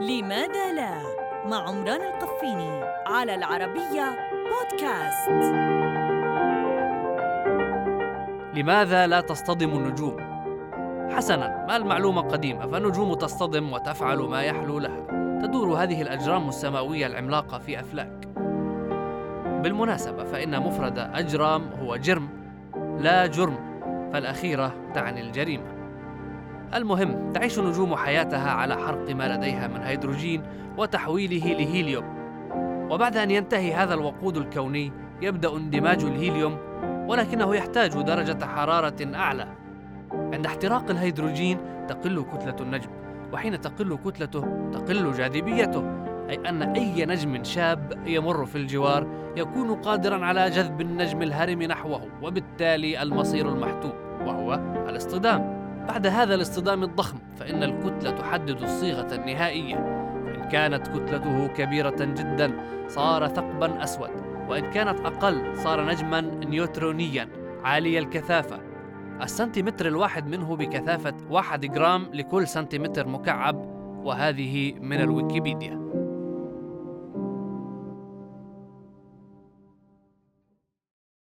لماذا لا؟ مع عمران القفيني على العربية بودكاست. لماذا لا تصطدم النجوم؟ حسنا ما المعلومة قديمة؟ فالنجوم تصطدم وتفعل ما يحلو لها. تدور هذه الأجرام السماوية العملاقة في أفلاك. بالمناسبة فإن مفرد أجرام هو جرم لا جرم. فالأخيرة تعني الجريمة. المهم تعيش النجوم حياتها على حرق ما لديها من هيدروجين وتحويله لهيليوم. وبعد أن ينتهي هذا الوقود الكوني يبدأ اندماج الهيليوم ولكنه يحتاج درجة حرارة أعلى. عند احتراق الهيدروجين تقل كتلة النجم وحين تقل كتلته تقل جاذبيته أي أن أي نجم شاب يمر في الجوار يكون قادرا على جذب النجم الهرم نحوه وبالتالي المصير المحتوم وهو الاصطدام. بعد هذا الاصطدام الضخم فإن الكتلة تحدد الصيغة النهائية. فإن كانت كتلته كبيرة جدا صار ثقبا أسود. وإن كانت أقل صار نجما نيوترونيا عالي الكثافة. السنتيمتر الواحد منه بكثافة واحد جرام لكل سنتيمتر مكعب وهذه من الويكيبيديا.